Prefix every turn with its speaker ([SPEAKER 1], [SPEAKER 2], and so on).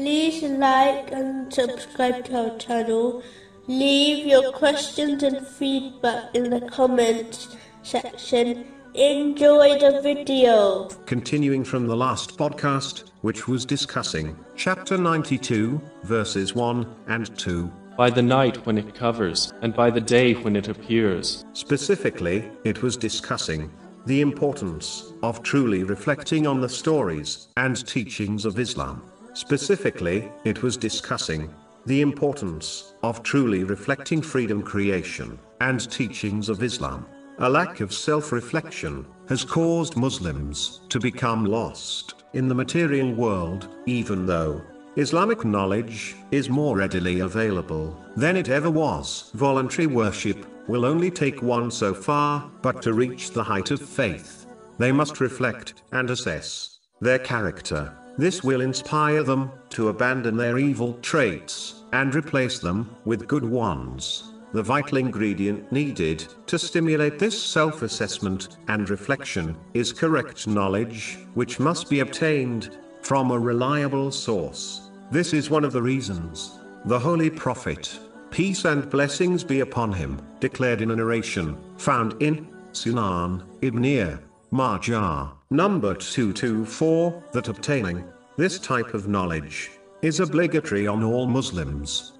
[SPEAKER 1] like and subscribe to our channel. Leave your questions and feedback in the comments section. Enjoy the video.
[SPEAKER 2] Continuing from the last podcast, which was discussing chapter 92, verses 1 and 2.
[SPEAKER 3] by the night when it covers, and by the day when it appears.
[SPEAKER 2] Specifically, it was discussing the importance of truly reflecting on the stories and teachings of Islam. Specifically, it was discussing the importance of truly reflecting freedom creation and teachings of Islam. A lack of self reflection has caused Muslims to become lost in the material world, even though Islamic knowledge is more readily available than it ever was. Voluntary worship will only take one so far, but to reach the height of faith, they must reflect and assess their character. This will inspire them to abandon their evil traits and replace them with good ones. The vital ingredient needed to stimulate this self assessment and reflection is correct knowledge, which must be obtained from a reliable source. This is one of the reasons the Holy Prophet, peace and blessings be upon him, declared in a narration found in Sunan Ibn Majah, number 224, that obtaining this type of knowledge is obligatory on all Muslims.